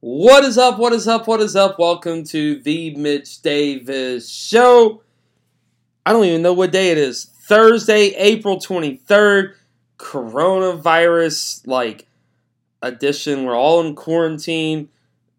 What is up? What is up? What is up? Welcome to the Mitch Davis Show. I don't even know what day it is. Thursday, April 23rd. Coronavirus like edition. We're all in quarantine.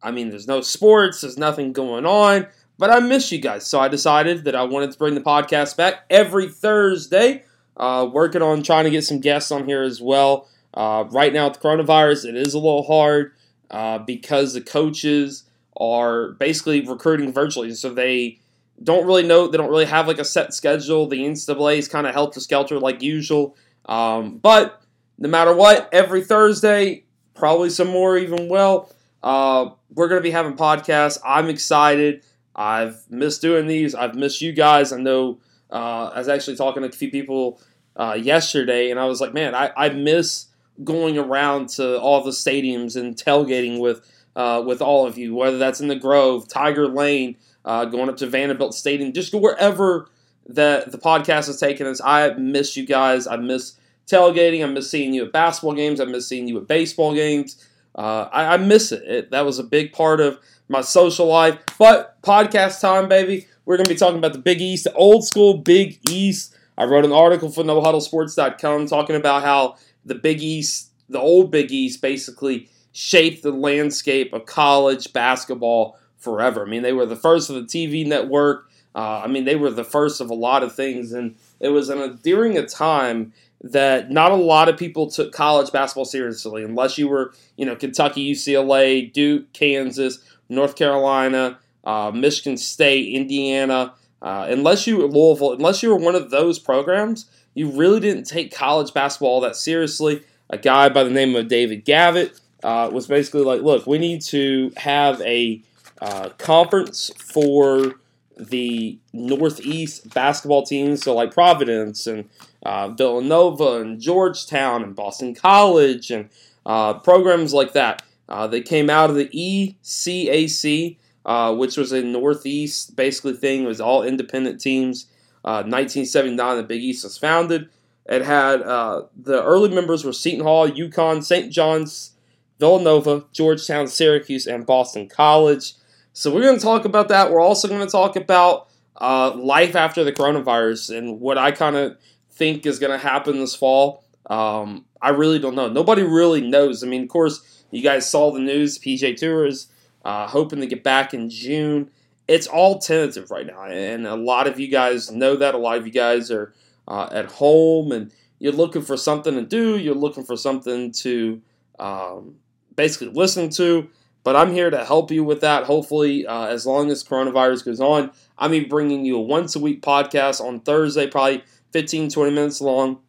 I mean, there's no sports, there's nothing going on, but I miss you guys. So I decided that I wanted to bring the podcast back every Thursday. Uh, working on trying to get some guests on here as well. Uh, right now, with the coronavirus, it is a little hard uh, because the coaches are basically recruiting virtually. So they don't really know, they don't really have like a set schedule. The NCAA is kind of helter skelter like usual. Um, but no matter what, every Thursday, probably some more even well, uh, we're going to be having podcasts. I'm excited. I've missed doing these. I've missed you guys. I know uh, I was actually talking to a few people uh, yesterday, and I was like, man, I, I miss going around to all the stadiums and tailgating with uh, with all of you, whether that's in the Grove, Tiger Lane, uh, going up to Vanderbilt Stadium, just wherever that the podcast has taken us. I miss you guys. I miss tailgating. I miss seeing you at basketball games. I miss seeing you at baseball games. Uh, I, I, miss it. it. That was a big part of my social life. But podcast time, baby. We're going to be talking about the Big East, the old school Big East. I wrote an article for NoHuddleSports.com talking about how the Big East, the old Big East, basically shaped the landscape of college basketball forever. I mean, they were the first of the TV network. Uh, I mean, they were the first of a lot of things, and it was during a time that not a lot of people took college basketball seriously, unless you were, you know, Kentucky, UCLA, Duke, Kansas, North Carolina, uh, Michigan State, Indiana. Uh, unless you Louisville, unless you were one of those programs, you really didn't take college basketball all that seriously. A guy by the name of David Gavitt uh, was basically like, look, we need to have a uh, conference for the Northeast basketball teams, so like Providence and uh, Villanova and Georgetown and Boston College and uh, programs like that. Uh, they came out of the ECAC, uh, which was a Northeast basically thing. It was all independent teams. 1979, the Big East was founded. It had uh, the early members were Seton Hall, UConn, St. John's, Villanova, Georgetown, Syracuse, and Boston College. So we're going to talk about that. We're also going to talk about uh, life after the coronavirus and what I kind of think is going to happen this fall. Um, I really don't know. Nobody really knows. I mean, of course, you guys saw the news. PGA Tour is uh, hoping to get back in June it's all tentative right now, and a lot of you guys know that. A lot of you guys are uh, at home and you're looking for something to do. You're looking for something to um, basically listen to. But I'm here to help you with that. Hopefully, uh, as long as coronavirus goes on, I'm be bringing you a once a week podcast on Thursday, probably 15, 20 minutes long,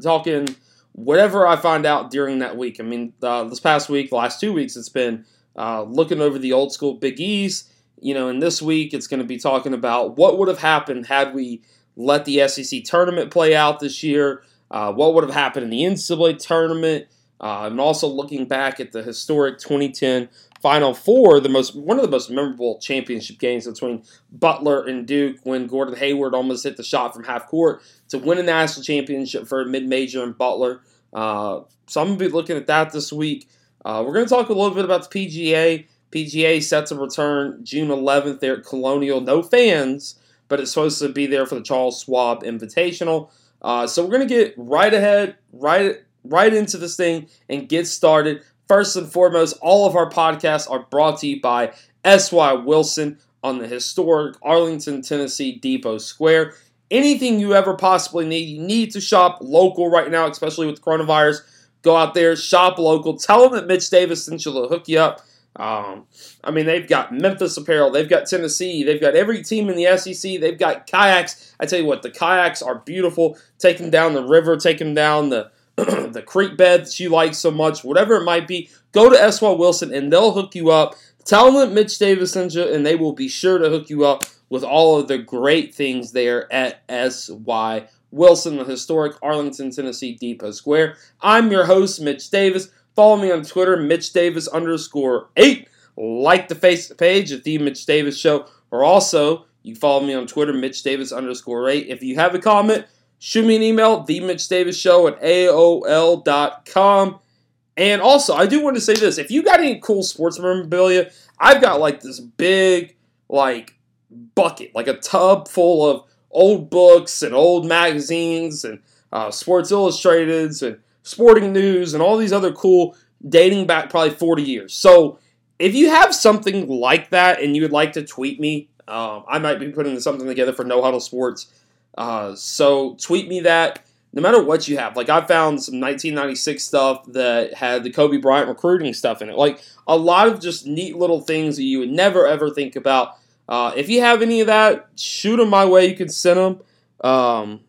talking whatever I find out during that week. I mean, uh, this past week, last two weeks, it's been uh, looking over the old school Big East you know, and this week it's going to be talking about what would have happened had we let the SEC tournament play out this year, uh, what would have happened in the NCAA tournament, uh, and also looking back at the historic 2010 Final Four, the most one of the most memorable championship games between Butler and Duke, when Gordon Hayward almost hit the shot from half court to win a national championship for a mid major in Butler. Uh, so I'm gonna be looking at that this week. Uh, we're gonna talk a little bit about the PGA. PGA set to return June 11th there at Colonial. No fans, but it's supposed to be there for the Charles Schwab Invitational. Uh, so we're gonna get right ahead, right right into this thing and get started. First and foremost, all of our podcasts are brought to you by S.Y. Wilson on the historic Arlington, Tennessee Depot Square. Anything you ever possibly need, you need to shop local right now, especially with coronavirus. Go out there, shop local. Tell them that Mitch Davis sent you to hook you up. Um, I mean, they've got Memphis Apparel, they've got Tennessee, they've got every team in the SEC, they've got kayaks. I tell you what, the kayaks are beautiful. Take them down the river, take them down the the creek bed that you like so much, whatever it might be. Go to S.Y. Wilson and they'll hook you up. Tell them Mitch Davis sent you, and they will be sure to hook you up with all of the great things there at S.Y. Wilson, the historic Arlington, Tennessee Depot Square. I'm your host, Mitch Davis. Follow me on Twitter, Mitch Davis underscore eight. Like the face page at the Mitch Davis Show, or also you follow me on Twitter, Mitch Davis underscore eight. If you have a comment, shoot me an email, the Mitch Davis Show at AOL.com. And also, I do want to say this: if you got any cool sports memorabilia, I've got like this big like bucket, like a tub full of old books and old magazines and uh, Sports Illustrateds and Sporting News and all these other cool dating back probably 40 years. So if you have something like that and you would like to tweet me, um, I might be putting something together for No Huddle Sports. Uh, so tweet me that no matter what you have. Like I found some 1996 stuff that had the Kobe Bryant recruiting stuff in it. Like a lot of just neat little things that you would never ever think about. Uh, if you have any of that, shoot them my way. You can send them. Um,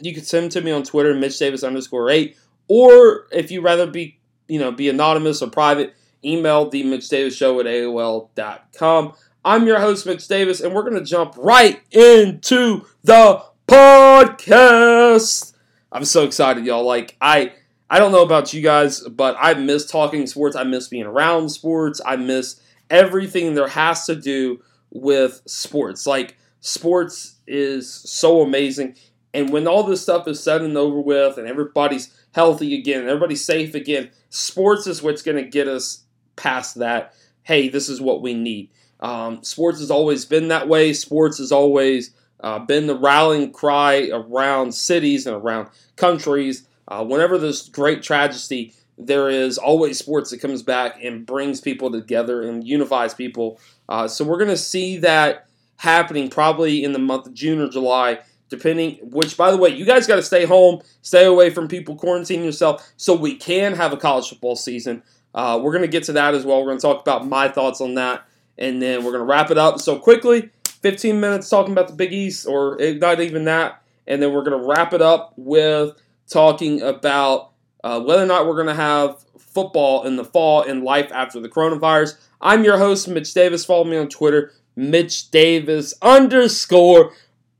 you can send them to me on Twitter, Mitch Davis underscore eight. Or if you rather be, you know, be anonymous or private, email the Mitch Davis Show at AOL.com. I'm your host, Mitch Davis, and we're going to jump right into the podcast. I'm so excited, y'all. Like, I. I don't know about you guys, but I miss talking sports. I miss being around sports. I miss everything there has to do with sports. Like, sports is so amazing. And when all this stuff is said and over with, and everybody's healthy again, and everybody's safe again, sports is what's going to get us past that. Hey, this is what we need. Um, sports has always been that way. Sports has always uh, been the rallying cry around cities and around countries. Uh, whenever there's great tragedy, there is always sports that comes back and brings people together and unifies people. Uh, so we're going to see that happening probably in the month of June or July depending which by the way you guys got to stay home stay away from people quarantine yourself so we can have a college football season. Uh, we're going to get to that as well. We're going to talk about my thoughts on that and then we're going to wrap it up. So quickly 15 minutes talking about the big east or not even that and then we're going to wrap it up with talking about uh, whether or not we're going to have football in the fall and life after the coronavirus. I'm your host mitch davis. Follow me on twitter mitch davis underscore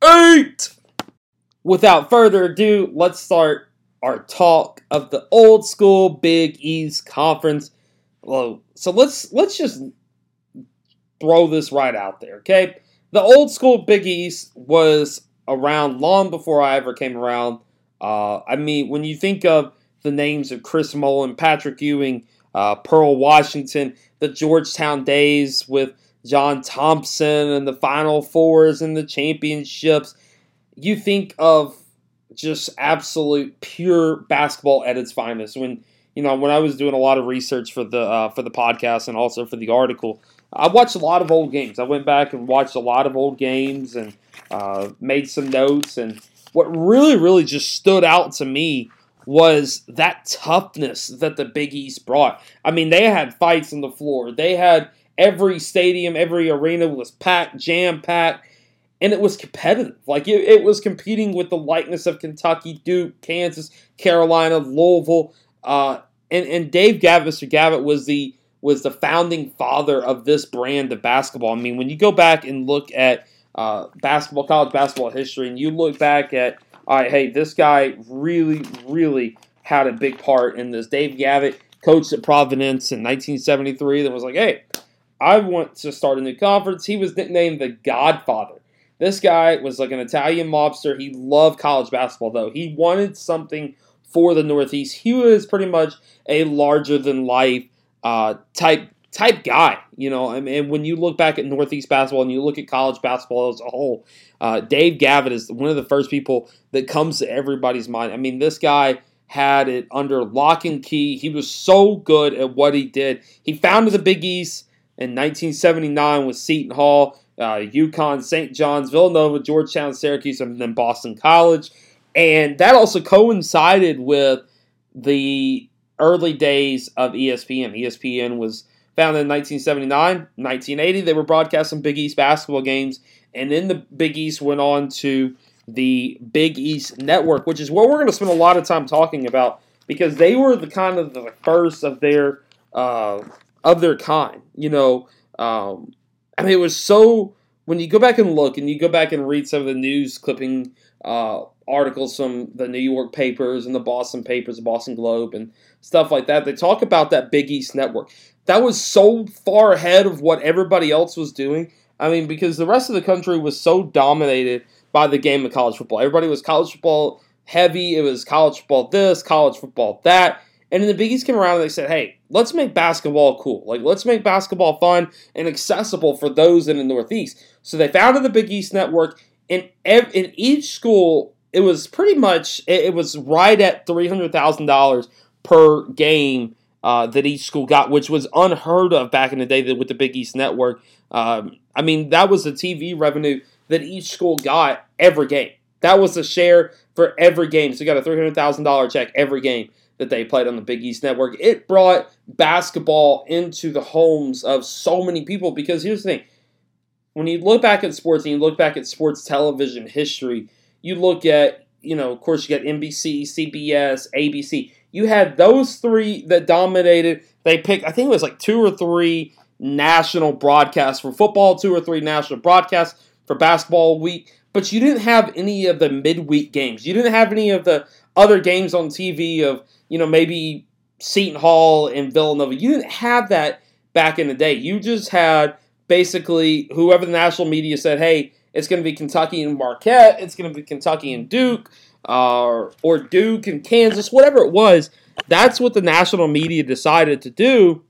eight. Without further ado, let's start our talk of the old school Big East Conference. Well, So let's let's just throw this right out there, okay? The old school Big East was around long before I ever came around. Uh, I mean, when you think of the names of Chris Mullin, Patrick Ewing, uh, Pearl Washington, the Georgetown days with John Thompson and the Final Fours and the championships, you think of just absolute pure basketball at its finest. When you know when I was doing a lot of research for the uh, for the podcast and also for the article, I watched a lot of old games. I went back and watched a lot of old games and uh, made some notes. And what really, really just stood out to me was that toughness that the Big East brought. I mean, they had fights on the floor. They had Every stadium, every arena was packed, jam packed, and it was competitive. Like it, it, was competing with the likeness of Kentucky, Duke, Kansas, Carolina, Louisville, uh, and and Dave Gavitt, Mr. Gavitt, was the was the founding father of this brand of basketball. I mean, when you go back and look at uh, basketball, college basketball history, and you look back at, all right, hey, this guy really, really had a big part in this. Dave Gavitt coached at Providence in 1973. That was like, hey, I want to start a new conference. He was nicknamed the Godfather. This guy was like an Italian mobster. He loved college basketball, though. He wanted something for the Northeast. He was pretty much a larger than life uh, type type guy, you know. And, and, when you look back at Northeast basketball and you look at college basketball as a whole, uh, Dave Gavitt is one of the first people that comes to everybody's mind. I mean, this guy had it under lock and key. He was so good at what he did. He founded the Big East in 1979 with Seton Hall, uh, UConn, St. John's, Villanova, Georgetown, Syracuse, and then Boston College. And that also coincided with the early days of ESPN. ESPN was founded in 1979. 1980, they were broadcasting Big East basketball games. And then the Big East went on to the Big East Network, which is what we're going to spend a lot of time talking about because they were the kind of the first of their uh, of their kind. You know, um, I mean, it was so. When you go back and look, and you go back and read some of the news clipping uh, articles from the New York papers and the Boston papers, the Boston Globe, and stuff like that, they talk about that Big East network. That was so far ahead of what everybody else was doing. I mean, because the rest of the country was so dominated by the game of college football. Everybody was college football heavy. It was college football this, college football that And then the Big East came around and they said, hey, let's make basketball cool. Like, let's make basketball fun and accessible for those in the Northeast. So they founded the Big East Network. In, ev- in each school, it was pretty much, it, it was right at $300,000 per game uh, that each school got, which was unheard of back in the day with the Big East Network. Um, I mean, that was the TV revenue that each school got every game. That was the share for every game. So you got a $300,000 check every game that they played on the Big East Network. It brought basketball into the homes of so many people because here's the thing. When you look back at sports and you look back at sports television history, you look at, you know, of course, you got NBC, CBS, ABC. You had those three that dominated. They picked, I think it was like two or three national broadcasts for football, two or three national broadcasts for basketball week, but you didn't have any of the midweek games. You didn't have any of the other games on TV of, you know, maybe Seton Hall and Villanova. You didn't have that back in the day. You just had basically whoever the national media said, hey, it's going to be Kentucky and Marquette, it's going to be Kentucky and Duke, uh, or Duke and Kansas, whatever it was. That's what the national media decided to do.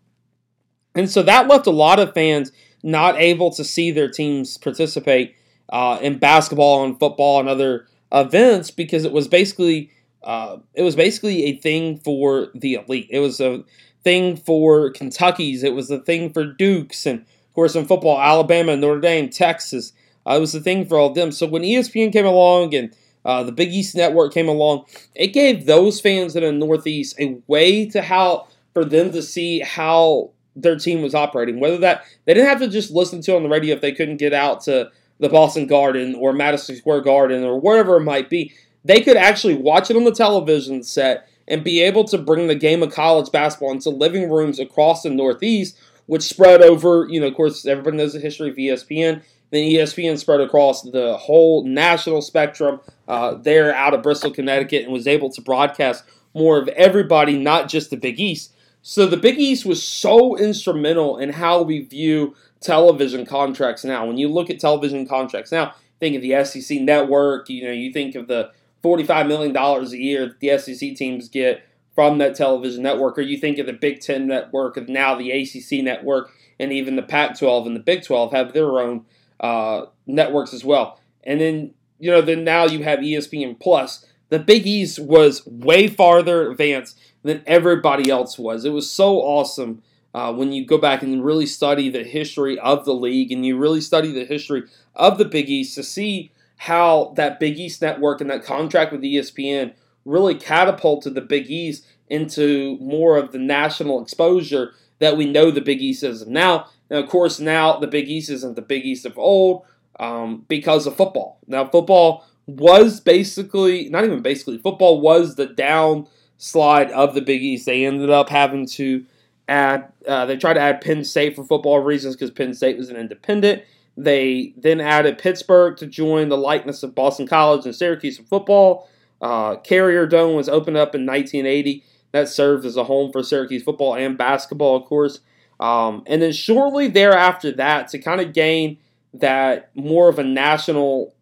And so that left a lot of fans not able to see their teams participate uh, in basketball and football and other events because it was basically uh, it was basically a thing for the elite. It was a thing for Kentucky's. It was a thing for Dukes, and of course in football, Alabama, Notre Dame, Texas. Uh, it was a thing for all of them. So when ESPN came along and uh, the Big East Network came along, it gave those fans in the Northeast a way to how for them to see how their team was operating. Whether that they didn't have to just listen to on the radio if they couldn't get out to the Boston Garden or Madison Square Garden or wherever it might be they could actually watch it on the television set and be able to bring the game of college basketball into living rooms across the Northeast, which spread over, you know, of course, everybody knows the history of ESPN. Then ESPN spread across the whole national spectrum uh, there out of Bristol, Connecticut, and was able to broadcast more of everybody, not just the Big East. So the Big East was so instrumental in how we view television contracts now. When you look at television contracts now, think of the SEC network, you know, you think of the $45 million a year that the SEC teams get from that television network, or you think of the Big Ten network, and now the ACC network, and even the Pac 12 and the Big 12 have their own uh, networks as well. And then, you know, then now you have ESPN Plus. The Big East was way farther advanced than everybody else was. It was so awesome uh, when you go back and really study the history of the league and you really study the history of the Big East to see how that Big East network and that contract with ESPN really catapulted the Big East into more of the national exposure that we know the Big East is now. And of course, now the Big East isn't the Big East of old um, because of football. Now, football was basically, not even basically, football was the downslide of the Big East. They ended up having to add, uh, they tried to add Penn State for football reasons because Penn State was an independent. They then added Pittsburgh to join the likeness of Boston College and Syracuse in football. Uh, Carrier Dome was opened up in 1980. That served as a home for Syracuse football and basketball, of course. Um, and then shortly thereafter that, to kind of gain that more of a national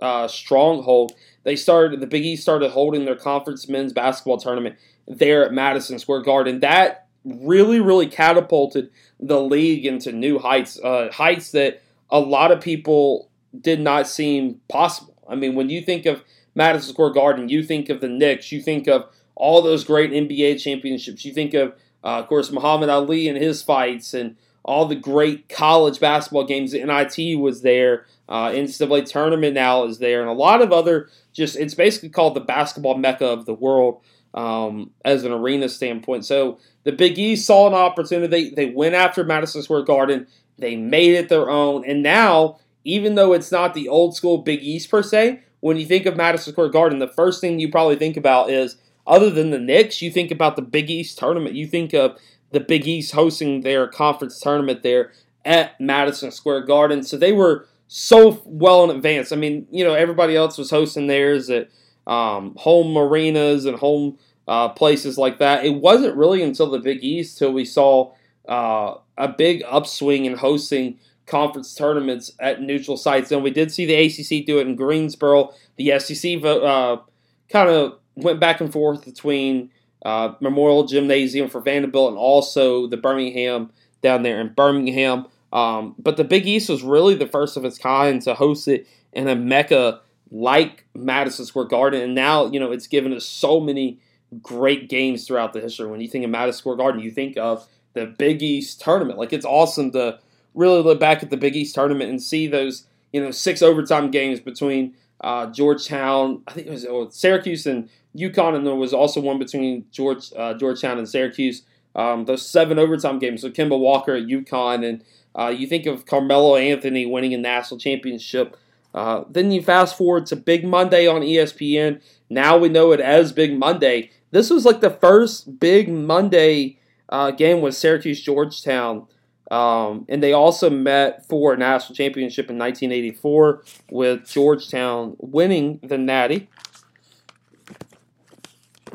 uh, stronghold, they started the Big East started holding their conference men's basketball tournament there at Madison Square Garden. That really, really catapulted the league into new heights, uh, heights that a lot of people did not seem possible. I mean, when you think of Madison Square Garden, you think of the Knicks, you think of all those great NBA championships, you think of, uh, of course, Muhammad Ali and his fights, and all the great college basketball games. The NIT was there, uh, NCAA tournament now is there, and a lot of other just it's basically called the basketball mecca of the world um, as an arena standpoint. So the Big East saw an opportunity. They, they went after Madison Square Garden. They made it their own. And now, even though it's not the old school Big East per se, when you think of Madison Square Garden, the first thing you probably think about is, other than the Knicks, you think about the Big East tournament. You think of the Big East hosting their conference tournament there at Madison Square Garden. So they were so well in advance. I mean, you know, everybody else was hosting theirs at um, home arenas and home uh, places like that. It wasn't really until the Big East till we saw uh, a big upswing in hosting conference tournaments at neutral sites. And we did see the ACC do it in Greensboro. The SEC uh, kind of went back and forth between uh, Memorial Gymnasium for Vanderbilt and also the Birmingham down there in Birmingham. Um, but the Big East was really the first of its kind to host it in a mecca like Madison Square Garden. And now, you know, it's given us so many great games throughout the history. When you think of Madison Square Garden, you think of the Big East tournament. Like it's awesome to really look back at the Big East tournament and see those, you know, six overtime games between uh, Georgetown, I think it was oh, Syracuse and UConn, and there was also one between George uh, Georgetown and Syracuse. Um, those seven overtime games. So Kemba Walker at UConn, and uh, you think of Carmelo Anthony winning a national championship. Uh, then you fast forward to Big Monday on ESPN. Now we know it as Big Monday. This was like the first Big Monday uh, game was Syracuse Georgetown. Um, and they also met for a national championship in 1984 with Georgetown winning the Natty.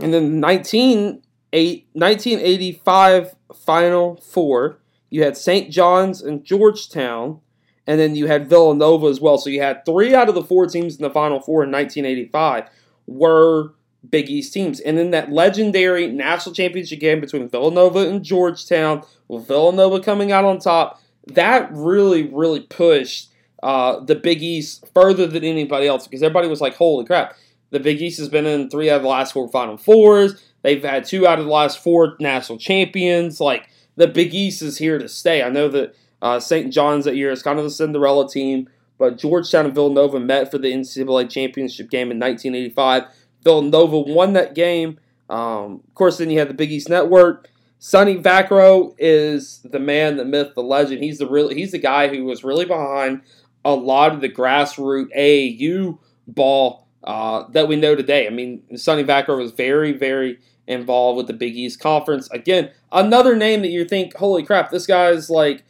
And then 19, 1985 Final Four, you had St. John's and Georgetown, and then you had Villanova as well. So you had three out of the four teams in the Final Four in 1985 were Big East teams. And then that legendary national championship game between Villanova and Georgetown, with Villanova coming out on top, that really, really pushed uh, the Big East further than anybody else because everybody was like, holy crap. The Big East has been in three out of the last four Final Fours. They've had two out of the last four national champions. Like, the Big East is here to stay. I know that uh, St. John's that year is kind of the Cinderella team, but Georgetown and Villanova met for the NCAA championship game in 1985. Villanova won that game. Um, of course, then you have the Big East Network. Sonny Vaccaro is the man, the myth, the legend. He's the real. He's the guy who was really behind a lot of the grassroots AAU ball uh, that we know today. I mean, Sonny Vaccaro was very, very involved with the Big East Conference. Again, another name that you think, holy crap, this guy's like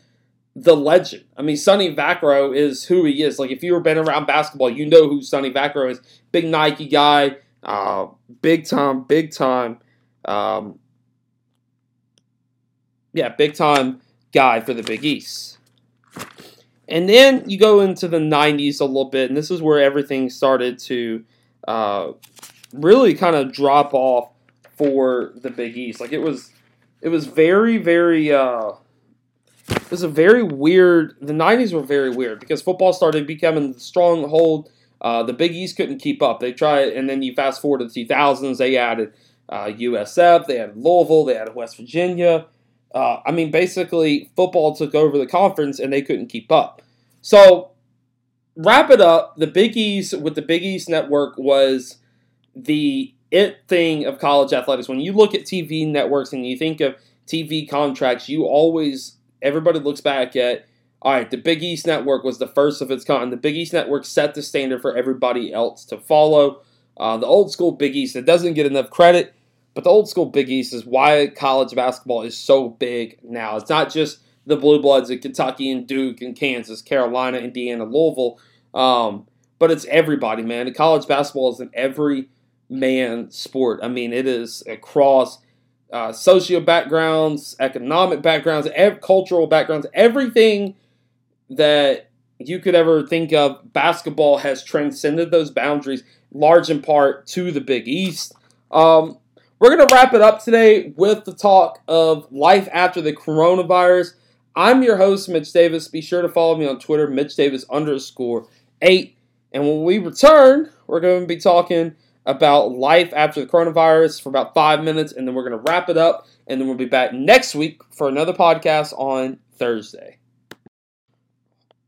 the legend. I mean, Sonny Vaccaro is who he is. Like, if you were been around basketball, you know who Sonny Vaccaro is. Big Nike guy, uh, big time, big time. Um, yeah, big time guy for the Big East. And then you go into the 90s a little bit, and this is where everything started to uh, really kind of drop off for the Big East. Like it was, it was very, very. Uh, it was a very weird. The '90s were very weird because football started becoming the stronghold uh, the Big East couldn't keep up. They tried, and then you fast forward to the 2000s. They added uh, USF, they added Louisville, they added West Virginia. Uh, I mean, basically, football took over the conference, and they couldn't keep up. So, wrap it up. The Big East with the Big East Network was the it thing of college athletics. When you look at TV networks and you think of TV contracts, you always everybody looks back at all right, the Big East Network was the first of its kind. The Big East Network set the standard for everybody else to follow. Uh, the old school Big East, it doesn't get enough credit, but the old school Big East is why college basketball is so big now. It's not just the Blue Bloods of Kentucky and Duke and Kansas, Carolina, Indiana, Louisville, um, but it's everybody, man. college basketball is an every man sport. I mean, it is across uh, socio backgrounds, economic backgrounds, ev- cultural backgrounds, everything that you could ever think of. Basketball has transcended those boundaries, large in part to the Big East. Um, we're going to wrap it up today with the talk of life after the coronavirus. I'm your host, Mitch Davis. Be sure to follow me on Twitter, Mitch Davis underscore eight. And when we return, we're going to be talking about life after the coronavirus for about five minutes, and then we're going to wrap it up, and then we'll be back next week for another podcast on Thursday.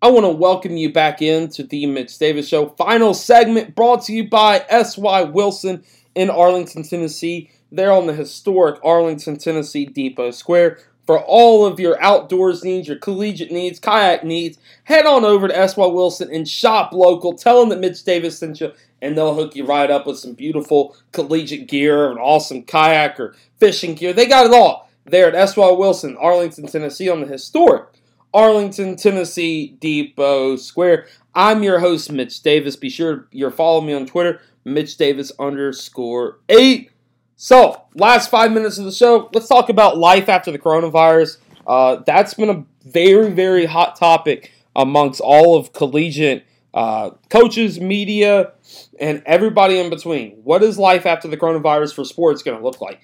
I want to welcome you back into the Mitch Davis Show. Final segment brought to you by S.Y. Wilson in Arlington, Tennessee. They're on the historic Arlington, Tennessee Depot Square. For all of your outdoors needs, your collegiate needs, kayak needs, head on over to S.Y. Wilson and shop local. Tell them that Mitch Davis sent you, and they'll hook you right up with some beautiful collegiate gear, an awesome kayak or fishing gear. They got it all there at S.Y. Wilson, Arlington, Tennessee, on the historic Arlington, Tennessee Depot Square. I'm your host, Mitch Davis. Be sure you're following me on Twitter, Mitch Davis underscore eight. So, last five minutes of the show, let's talk about life after the coronavirus. Uh, that's been a very, very hot topic amongst all of collegiate uh, coaches, media, and everybody in between. What is life after the coronavirus for sports going to look like?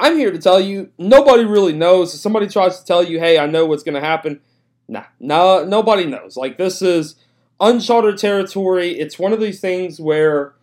I'm here to tell you, nobody really knows. If somebody tries to tell you, hey, I know what's going to happen, nah, no, nobody knows. Like, this is uncharted territory. It's one of these things where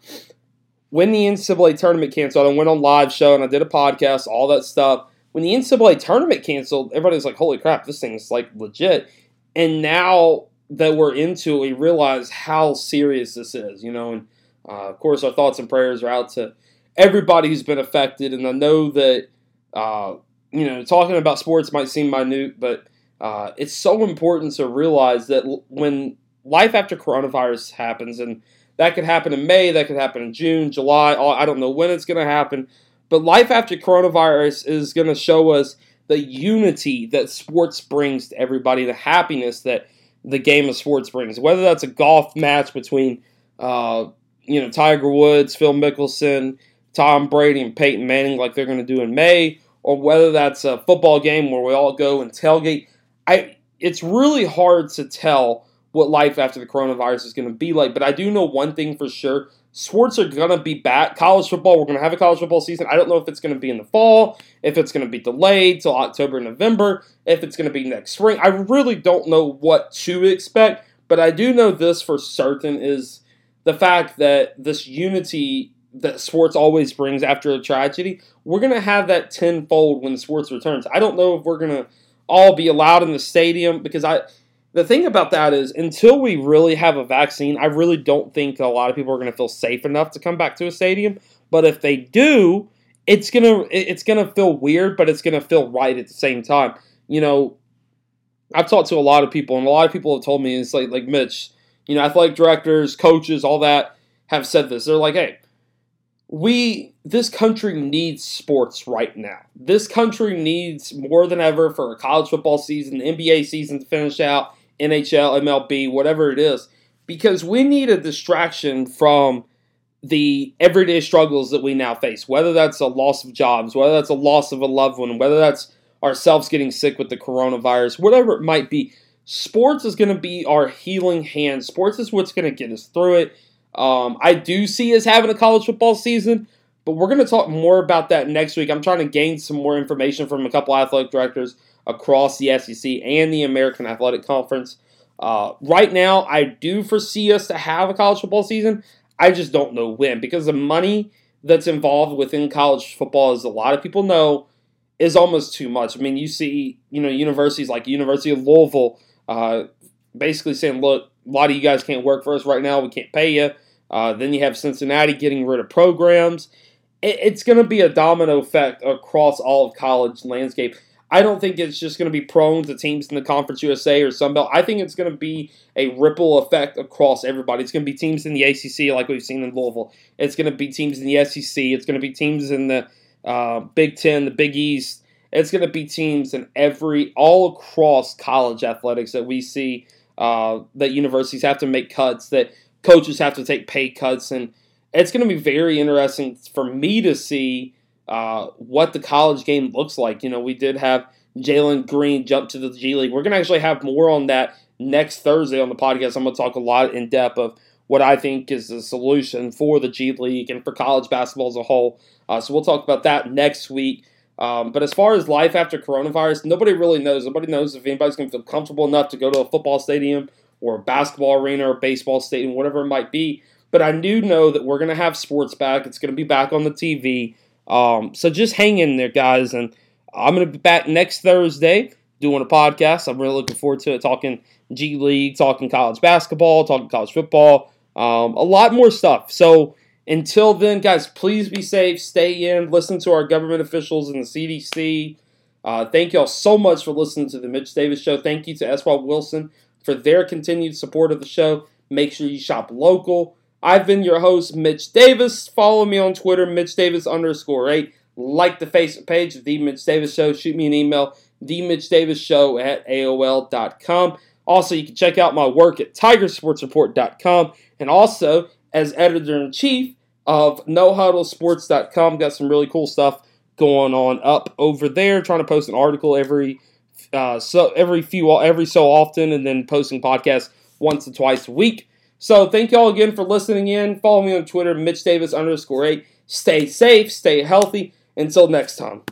when the NCAA tournament canceled, I went on live show and I did a podcast, all that stuff. When the NCAA tournament canceled, everybody's like, holy crap, this thing's like legit. And now that we're into it, we realize how serious this is, you know. And uh, of course, our thoughts and prayers are out to everybody who's been affected. And I know that, uh, you know, talking about sports might seem minute, but uh, it's so important to realize that when life after coronavirus happens, and that could happen in May, that could happen in June, July. I don't know when it's going to happen. But life after coronavirus is going to show us the unity that sports brings to everybody, the happiness that the game of sports brings. Whether that's a golf match between, uh, you know, Tiger Woods, Phil Mickelson, Tom Brady, and Peyton Manning, like they're going to do in May, or whether that's a football game where we all go and tailgate. I it's really hard to tell what life after the coronavirus is going to be like. But I do know one thing for sure. Sports are going to be back. College football, we're going to have a college football season. I don't know if it's going to be in the fall, if it's going to be delayed till October, November, if it's going to be next spring. I really don't know what to expect, but I do know this for certain is the fact that this unity that sports always brings after a tragedy, we're going to have that tenfold when sports returns. I don't know if we're going to all be allowed in the stadium because I the thing about that is until we really have a vaccine, I really don't think a lot of people are going to feel safe enough to come back to a stadium. But if they do, it's gonna it's gonna feel weird, but it's gonna feel right at the same time. You know, I've talked to a lot of people, and a lot of people have told me it's like like Mitch, you know, athletic directors, coaches, all that have said this. They're like, hey, we this country needs sports right now. This country needs more than ever for a college football season, NBA season to finish out, NHL, MLB, whatever it is, because we need a distraction from the everyday struggles that we now face, whether that's a loss of jobs, whether that's a loss of a loved one, whether that's ourselves getting sick with the coronavirus, whatever it might be. Sports is going to be our healing hand. Sports is what's going to get us through it. Um, I do see us having a college football season, but we're going to talk more about that next week. I'm trying to gain some more information from a couple athletic directors across the SEC and the American Athletic Conference. Uh, right now, I do foresee us to have a college football season. I just don't know when because the money that's involved within college football, as a lot of people know, is almost too much. I mean, you see, you know, universities like University of Louisville uh, basically saying, "Look, a lot of you guys can't work for us right now. We can't pay you." Uh, then you have Cincinnati getting rid of programs. It, it's going to be a domino effect across all of college landscape. I don't think it's just going to be prone to teams in the Conference USA or Sunbelt. I think it's going to be a ripple effect across everybody. It's going to be teams in the ACC like we've seen in Louisville. It's going to be teams in the SEC. It's going to be teams in the uh, Big Ten, the Big East. It's going to be teams in every, all across college athletics that we see uh, that universities have to make cuts, that coaches have to take pay cuts. And it's going to be very interesting for me to see uh, what the college game looks like. You know, we did have Jalen Green jump to the G League. We're going to actually have more on that next Thursday on the podcast. I'm going to talk a lot in depth of what I think is the solution for the G League and for college basketball as a whole. Uh, so we'll talk about that next week. Um, but as far as life after coronavirus, nobody really knows. Nobody knows if anybody's going to feel comfortable enough to go to a football stadium or a basketball arena or baseball stadium, whatever it might be. But I do know that we're going to have sports back. It's going to be back on the TV. Um, so just hang in there, guys. And I'm going to be back next Thursday doing a podcast. I'm really looking forward to it, talking G League, talking college basketball, talking college football, um, a lot more stuff. So until then, guys, please be safe, stay in, listen to our government officials and the CDC. Uh, thank y'all so much for listening to the Mitch Davis Show. Thank you to S. Wilson for their continued support of the show. Make sure you shop local. I've been your host, Mitch Davis. Follow me on Twitter, Mitch Davis underscore eight. Like the Facebook page of The Mitch Davis Show. Shoot me an email, The Mitch Davis Show at AOL.com. Also, you can check out my work at TigerSportsReport.com and also as editor in chief of NoHuddleSports.com. Got some really cool stuff going on up over there. Trying to post an article every uh, so every few every so often, and then posting podcasts once or twice a week. So thank y'all again for listening in. Follow me on Twitter, Mitch Davis underscore eight. Stay safe, stay healthy. Until next time.